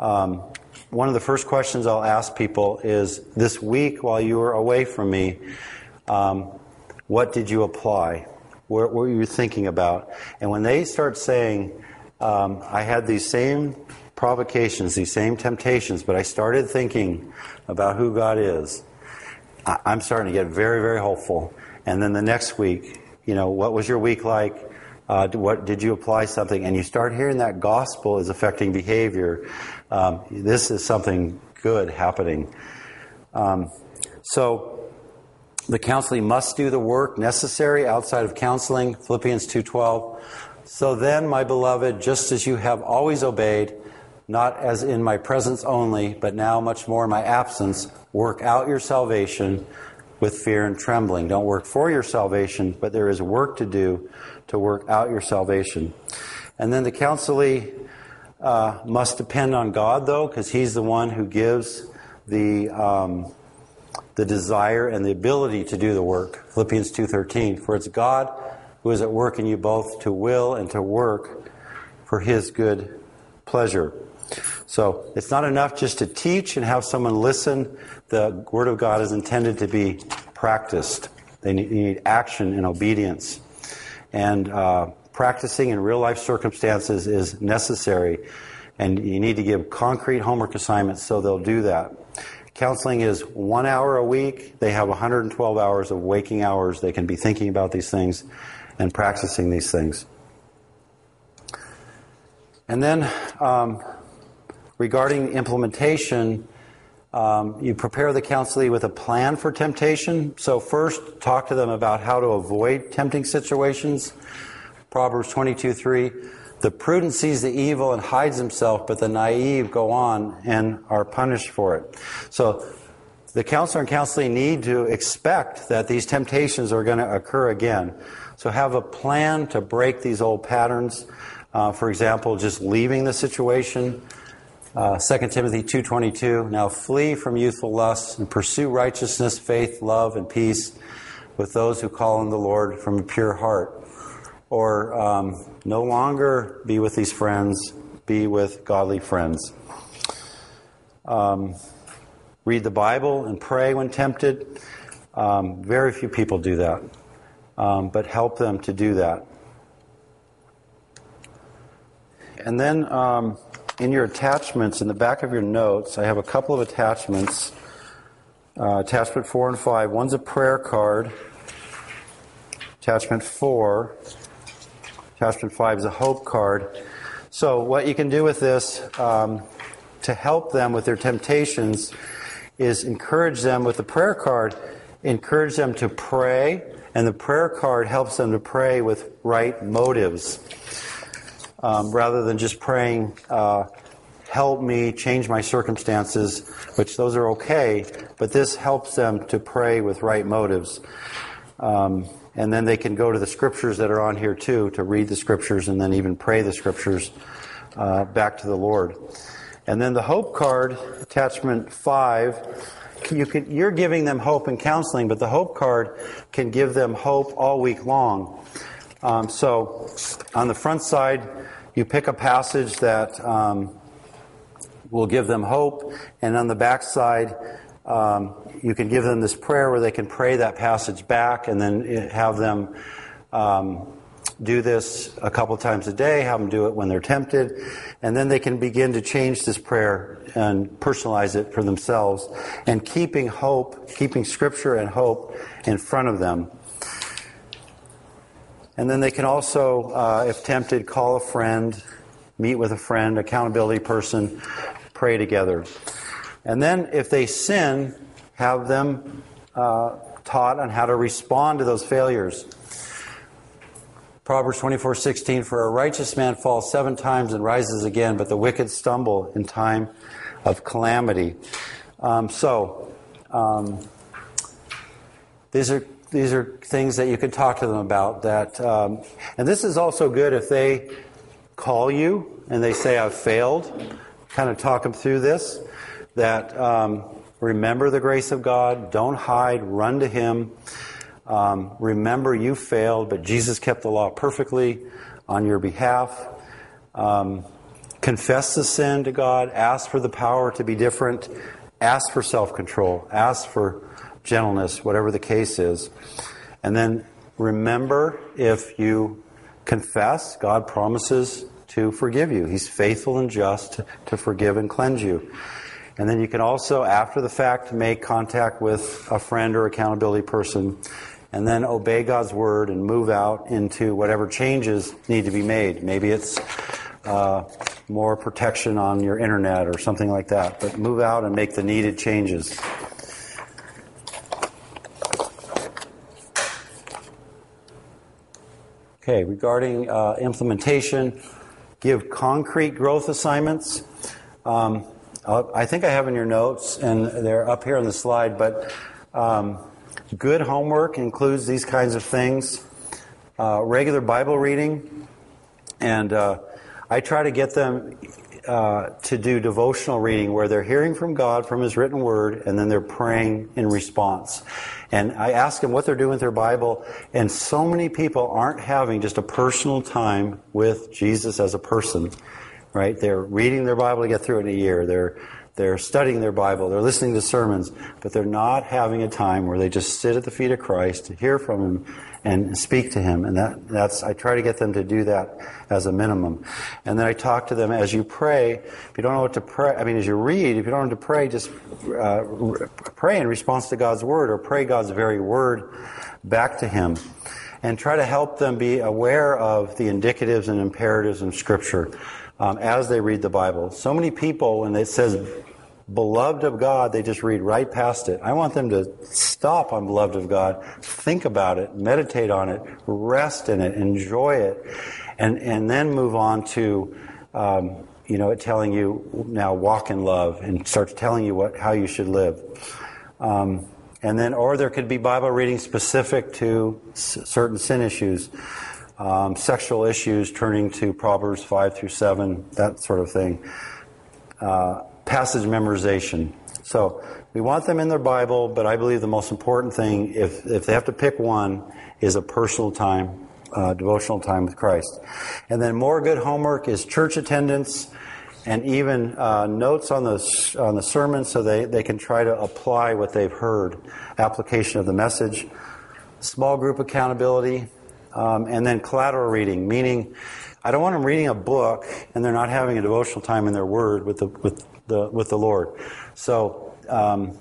Um, one of the first questions I'll ask people is this week while you were away from me, um, what did you apply? What, what were you thinking about? And when they start saying, um, I had these same provocations, these same temptations, but I started thinking about who God is, I, I'm starting to get very, very hopeful. And then the next week, you know, what was your week like? Uh, what did you apply something? And you start hearing that gospel is affecting behavior. Um, this is something good happening. Um, so the counseling must do the work necessary outside of counseling, Philippians 2:12. So then, my beloved, just as you have always obeyed, not as in my presence only, but now much more in my absence, work out your salvation with fear and trembling. Don't work for your salvation, but there is work to do to work out your salvation. And then the counselee uh, must depend on God, though, because He's the one who gives the um, the desire and the ability to do the work. Philippians 2:13 For it's God who is at work in you both to will and to work for his good pleasure. So, it's not enough just to teach and have someone listen. The word of God is intended to be practiced. They need action and obedience. And uh, practicing in real life circumstances is necessary. And you need to give concrete homework assignments so they'll do that. Counseling is one hour a week. They have 112 hours of waking hours. They can be thinking about these things and practicing these things. And then, um, regarding implementation, um, you prepare the counselee with a plan for temptation. So, first, talk to them about how to avoid tempting situations. Proverbs 22 3. The prudent sees the evil and hides himself, but the naive go on and are punished for it. So the counselor and counselee need to expect that these temptations are going to occur again. So have a plan to break these old patterns. Uh, for example, just leaving the situation. Uh, 2 Timothy 2.22, Now flee from youthful lusts and pursue righteousness, faith, love, and peace with those who call on the Lord from a pure heart or um, no longer be with these friends, be with godly friends. Um, read the Bible and pray when tempted. Um, very few people do that, um, but help them to do that. And then um, in your attachments, in the back of your notes, I have a couple of attachments. Uh, attachment four and five. One's a prayer card. Attachment four Attachment 5 is a hope card. So, what you can do with this um, to help them with their temptations is encourage them with the prayer card encourage them to pray, and the prayer card helps them to pray with right motives um, rather than just praying, uh, help me change my circumstances, which those are okay, but this helps them to pray with right motives. Um, and then they can go to the scriptures that are on here too to read the scriptures and then even pray the scriptures uh, back to the Lord. And then the hope card, attachment five, you can, you're giving them hope and counseling, but the hope card can give them hope all week long. Um, so on the front side, you pick a passage that um, will give them hope, and on the back side, um, you can give them this prayer where they can pray that passage back and then have them um, do this a couple times a day, have them do it when they're tempted, and then they can begin to change this prayer and personalize it for themselves and keeping hope, keeping scripture and hope in front of them. And then they can also, uh, if tempted, call a friend, meet with a friend, accountability person, pray together. And then if they sin, have them uh, taught on how to respond to those failures. Proverbs 24:16 For a righteous man falls 7 times and rises again, but the wicked stumble in time of calamity. Um, so, um, these are these are things that you can talk to them about. That, um, and this is also good if they call you and they say, "I've failed." Kind of talk them through this. That um, remember the grace of God. Don't hide. Run to Him. Um, remember, you failed, but Jesus kept the law perfectly on your behalf. Um, confess the sin to God. Ask for the power to be different. Ask for self control. Ask for gentleness, whatever the case is. And then remember if you confess, God promises to forgive you. He's faithful and just to forgive and cleanse you. And then you can also, after the fact, make contact with a friend or accountability person and then obey God's word and move out into whatever changes need to be made. Maybe it's uh, more protection on your internet or something like that, but move out and make the needed changes. Okay, regarding uh, implementation, give concrete growth assignments. Um, I think I have in your notes, and they're up here on the slide, but um, Good homework includes these kinds of things uh, regular Bible reading, and uh, I try to get them uh, to do devotional reading where they're hearing from God from His written word and then they're praying in response. And I ask them what they're doing with their Bible, and so many people aren't having just a personal time with Jesus as a person, right? They're reading their Bible to get through it in a year. They're they're studying their Bible, they're listening to sermons, but they're not having a time where they just sit at the feet of Christ to hear from Him and speak to Him. And that, that's, I try to get them to do that as a minimum. And then I talk to them as you pray. If you don't know what to pray, I mean, as you read, if you don't know what to pray, just uh, pray in response to God's Word or pray God's very Word back to Him. And try to help them be aware of the indicatives and imperatives in Scripture um, as they read the Bible. So many people, when it says beloved of God, they just read right past it. I want them to stop on beloved of God, think about it, meditate on it, rest in it, enjoy it, and, and then move on to, um, you know, telling you now walk in love and starts telling you what, how you should live. Um, and then, or there could be Bible reading specific to s- certain sin issues um, sexual issues, turning to Proverbs 5 through 7, that sort of thing. Uh, passage memorization. So we want them in their Bible, but I believe the most important thing, if, if they have to pick one, is a personal time, uh, devotional time with Christ. And then more good homework is church attendance and even uh, notes on the, on the sermon so they, they can try to apply what they've heard, application of the message, small group accountability, um, and then collateral reading, meaning I don't want them reading a book and they're not having a devotional time in their word with the, with the, with the Lord. So, um,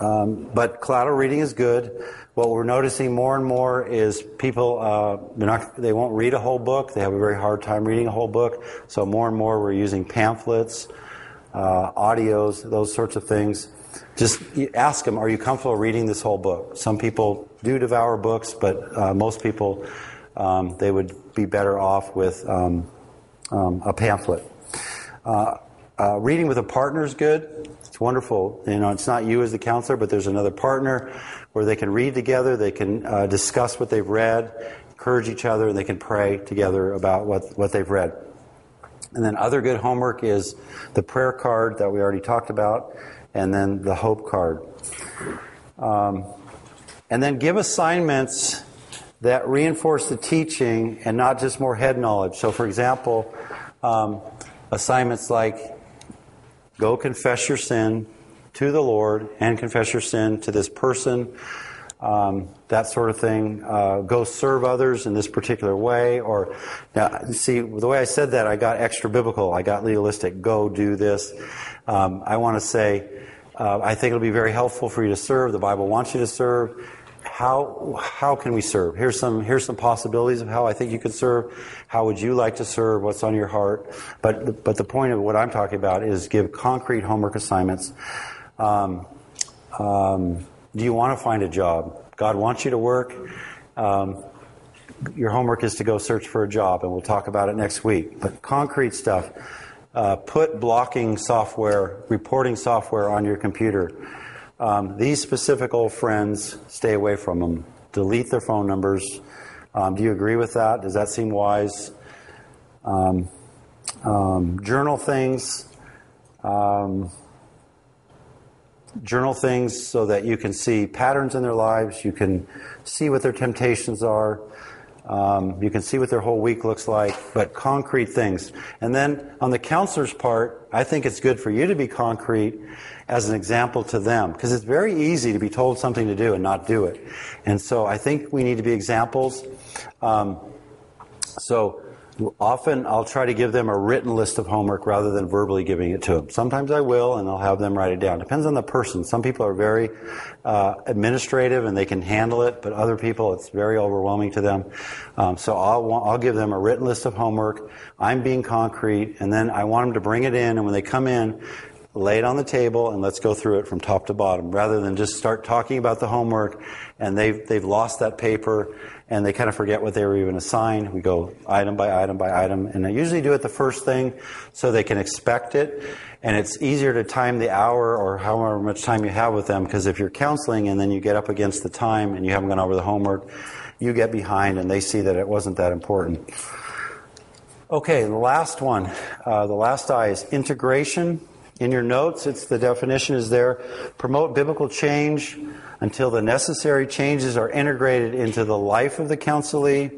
um, but collateral reading is good. What we're noticing more and more is people uh, not, they won't read a whole book. They have a very hard time reading a whole book. So more and more we're using pamphlets, uh, audios, those sorts of things. Just ask them, are you comfortable reading this whole book? Some people do devour books, but uh, most people, um, they would be better off with um, um, a pamphlet. Uh, uh, reading with a partner is good. It's wonderful. You know, it's not you as the counselor, but there's another partner where they can read together, they can uh, discuss what they've read, encourage each other, and they can pray together about what, what they've read. And then other good homework is the prayer card that we already talked about, and then the hope card. Um, and then give assignments that reinforce the teaching and not just more head knowledge. So, for example, um, assignments like go confess your sin to the Lord and confess your sin to this person, um, that sort of thing. Uh, go serve others in this particular way. Or, now, see, the way I said that, I got extra biblical. I got legalistic. Go do this. Um, I want to say, uh, I think it'll be very helpful for you to serve. The Bible wants you to serve how how can we serve? Here's some here's some possibilities of how I think you could serve. How would you like to serve? What's on your heart? But but the point of what I'm talking about is give concrete homework assignments. Um, um, do you want to find a job? God wants you to work. Um, your homework is to go search for a job, and we'll talk about it next week. But concrete stuff. Uh, put blocking software, reporting software on your computer. Um, these specific old friends, stay away from them. Delete their phone numbers. Um, do you agree with that? Does that seem wise? Um, um journal things. Um, journal things so that you can see patterns in their lives. You can see what their temptations are. Um, you can see what their whole week looks like, but concrete things. And then on the counselor's part, I think it's good for you to be concrete as an example to them because it's very easy to be told something to do and not do it. And so I think we need to be examples. Um, so often I'll try to give them a written list of homework rather than verbally giving it to them. Sometimes I will, and I'll have them write it down. Depends on the person. Some people are very uh, administrative and they can handle it, but other people it's very overwhelming to them. Um, so I'll I'll give them a written list of homework. I'm being concrete, and then I want them to bring it in. And when they come in, lay it on the table and let's go through it from top to bottom rather than just start talking about the homework and they've, they've lost that paper and they kind of forget what they were even assigned. We go item by item by item and I usually do it the first thing so they can expect it and it's easier to time the hour or however much time you have with them because if you're counseling and then you get up against the time and you haven't gone over the homework, you get behind and they see that it wasn't that important. Okay, the last one, uh, the last I is integration. In your notes, it's the definition is there. Promote biblical change until the necessary changes are integrated into the life of the counselee,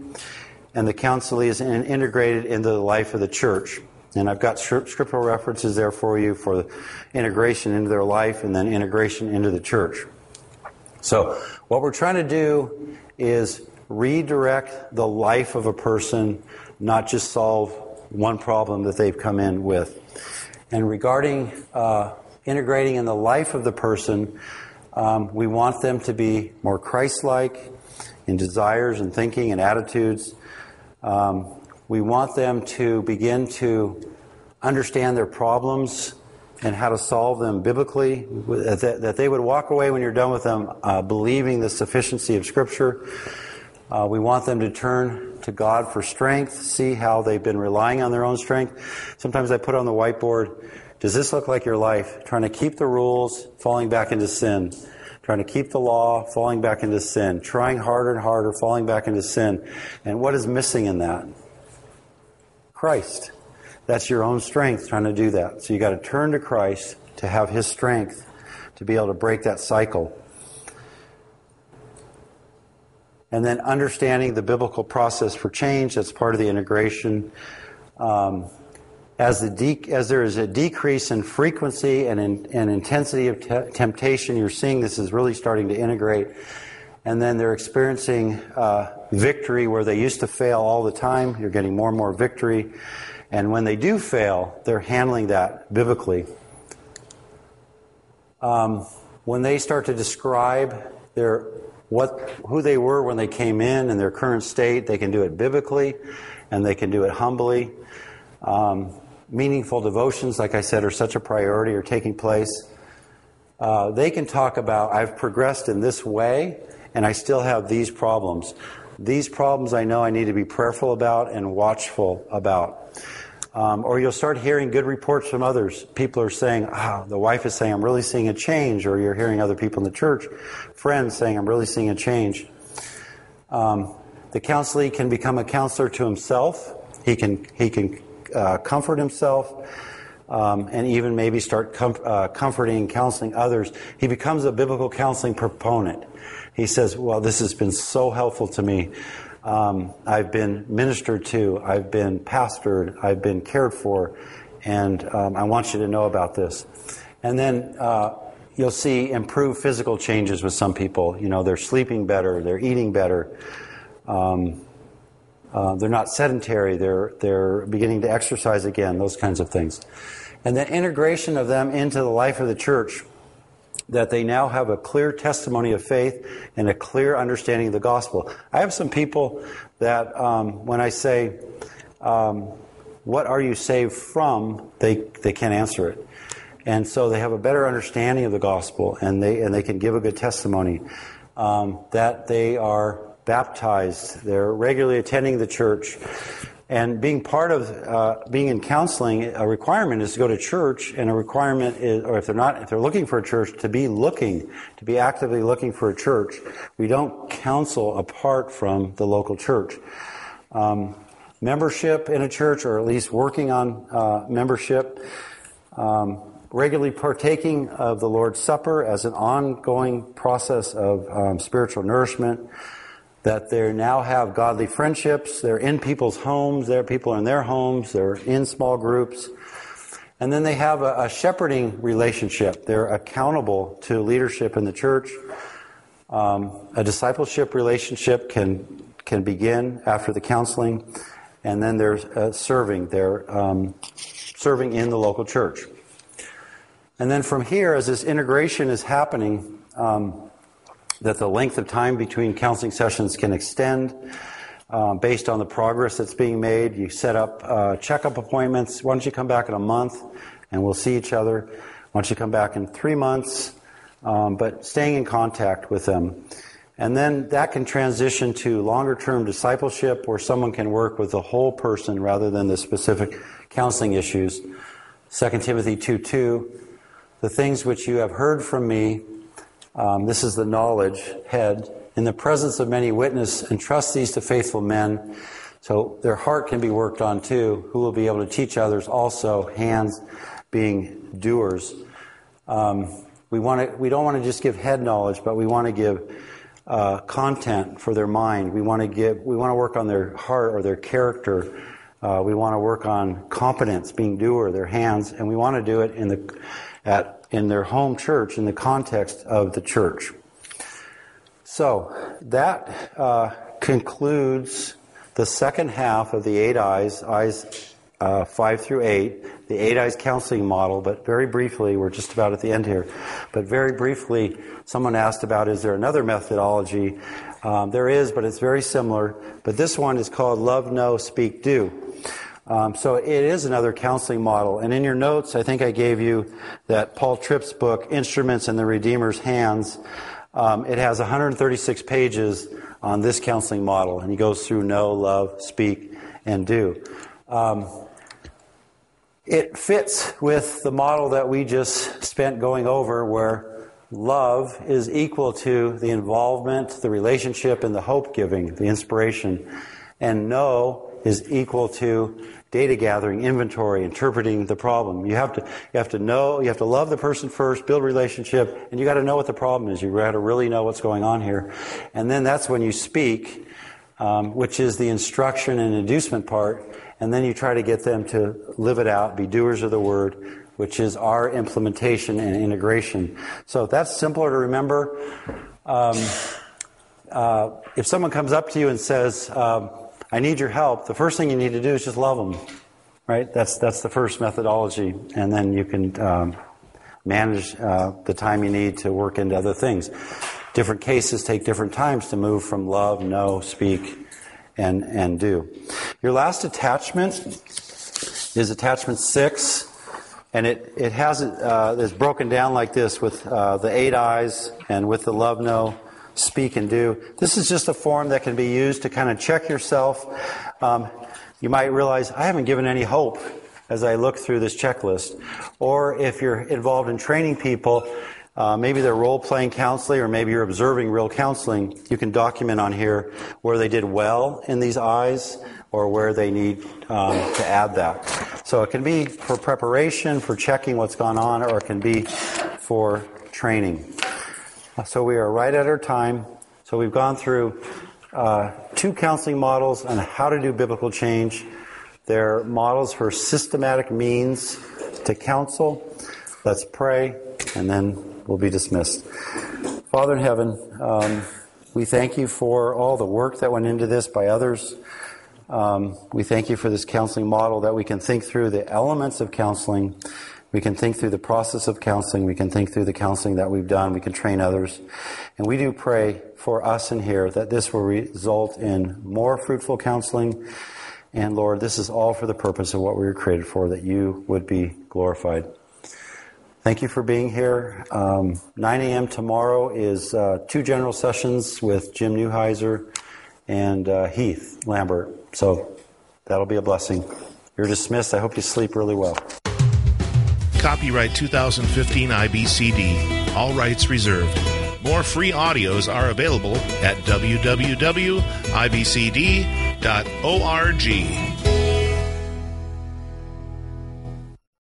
and the counselee is integrated into the life of the church. And I've got scriptural references there for you for integration into their life and then integration into the church. So, what we're trying to do is redirect the life of a person, not just solve one problem that they've come in with. And regarding uh, integrating in the life of the person, um, we want them to be more Christ like in desires and thinking and attitudes. Um, we want them to begin to understand their problems and how to solve them biblically, that, that they would walk away when you're done with them uh, believing the sufficiency of Scripture. Uh, we want them to turn to God for strength, see how they've been relying on their own strength. Sometimes I put on the whiteboard, does this look like your life? Trying to keep the rules, falling back into sin. Trying to keep the law, falling back into sin. Trying harder and harder, falling back into sin. And what is missing in that? Christ. That's your own strength trying to do that. So you got to turn to Christ to have His strength to be able to break that cycle and then understanding the biblical process for change. That's part of the integration. Um, as, the de- as there is a decrease in frequency and, in, and intensity of te- temptation, you're seeing this is really starting to integrate. And then they're experiencing uh, victory where they used to fail all the time. You're getting more and more victory. And when they do fail, they're handling that biblically. Um, when they start to describe their what who they were when they came in and their current state. They can do it biblically, and they can do it humbly. Um, meaningful devotions, like I said, are such a priority, are taking place. Uh, they can talk about, I've progressed in this way, and I still have these problems. These problems I know I need to be prayerful about and watchful about. Um, or you'll start hearing good reports from others. People are saying, ah, the wife is saying, I'm really seeing a change. Or you're hearing other people in the church, friends saying, I'm really seeing a change. Um, the counselee can become a counselor to himself. He can, he can uh, comfort himself. Um, and even maybe start com- uh, comforting and counseling others. He becomes a biblical counseling proponent. He says, Well, this has been so helpful to me. Um, I've been ministered to, I've been pastored, I've been cared for, and um, I want you to know about this. And then uh, you'll see improved physical changes with some people. You know, they're sleeping better, they're eating better. Um, uh, they're not sedentary. They're they're beginning to exercise again. Those kinds of things, and then integration of them into the life of the church that they now have a clear testimony of faith and a clear understanding of the gospel. I have some people that, um, when I say, um, What are you saved from? they, they can't answer it. And so they have a better understanding of the gospel and they, and they can give a good testimony um, that they are baptized, they're regularly attending the church, and being part of uh, being in counseling, a requirement is to go to church, and a requirement is, or if they're not, if they're looking for a church, to be looking, to be actively looking for a church. We don't counsel apart from the local church. Um, membership in a church, or at least working on uh, membership. Um, regularly partaking of the Lord's Supper as an ongoing process of um, spiritual nourishment that they now have godly friendships. They're in people's homes. There, people are in their homes. They're in small groups. And then they have a, a, shepherding relationship. They're accountable to leadership in the church. Um, a discipleship relationship can can begin after the counseling, and then there's uh, serving. They're um, serving in the local church. And then from here, as this integration is happening, um, that the length of time between counseling sessions can extend uh, based on the progress that's being made. You set up uh, checkup appointments. Why don't you come back in a month and we'll see each other? Why don't you come back in three months? Um, but staying in contact with them. And then that can transition to longer term discipleship where someone can work with the whole person rather than the specific counseling issues. 2 Timothy 2 2. The things which you have heard from me um, this is the knowledge head. In the presence of many witnesses, entrust these to faithful men. So their heart can be worked on too, who will be able to teach others also, hands being doers. Um, we, want to, we don't want to just give head knowledge, but we want to give uh, content for their mind. We want to give, we want to work on their heart or their character. Uh, we want to work on competence, being doer, their hands, and we want to do it in the, at in their home church in the context of the church. So that uh, concludes the second half of the eight I's, I's uh, five through eight, the eight I's counseling model. But very briefly, we're just about at the end here. But very briefly, someone asked about is there another methodology? Um, there is, but it's very similar. But this one is called Love, Know, Speak, Do. Um, so it is another counseling model. And in your notes, I think I gave you that Paul Tripp's book, Instruments in the Redeemer's Hands. Um, it has 136 pages on this counseling model, and he goes through know, love, speak, and do. Um, it fits with the model that we just spent going over, where love is equal to the involvement, the relationship, and the hope giving, the inspiration, and know is equal to data gathering, inventory, interpreting the problem. You have to, you have to know, you have to love the person first, build relationship, and you got to know what the problem is. You got to really know what's going on here. And then that's when you speak, um, which is the instruction and inducement part. And then you try to get them to live it out, be doers of the word, which is our implementation and integration. So that's simpler to remember. Um, uh, if someone comes up to you and says, um, I need your help, the first thing you need to do is just love them. Right? That's, that's the first methodology. And then you can um, manage uh, the time you need to work into other things. Different cases take different times to move from love, know, speak, and, and do. Your last attachment is attachment six, and it, it has uh, it's broken down like this with uh, the eight I's and with the love, know, speak, and do. This is just a form that can be used to kind of check yourself. Um, you might realize I haven't given any hope as I look through this checklist. Or if you're involved in training people, uh, maybe they're role playing counseling, or maybe you're observing real counseling. You can document on here where they did well in these I's or where they need um, to add that. So it can be for preparation, for checking what's gone on, or it can be for training. So we are right at our time. So we've gone through uh, two counseling models on how to do biblical change. They're models for systematic means to counsel. Let's pray, and then we'll be dismissed. Father in heaven, um, we thank you for all the work that went into this by others. Um, we thank you for this counseling model that we can think through the elements of counseling. We can think through the process of counseling. We can think through the counseling that we've done. We can train others. And we do pray for us in here that this will result in more fruitful counseling. And Lord, this is all for the purpose of what we were created for, that you would be glorified. Thank you for being here. Um, 9 a.m. tomorrow is uh, two general sessions with Jim Newheiser and uh, Heath Lambert. So that'll be a blessing. You're dismissed. I hope you sleep really well. Copyright 2015 IBCD. All rights reserved. More free audios are available at www.ibcd.org.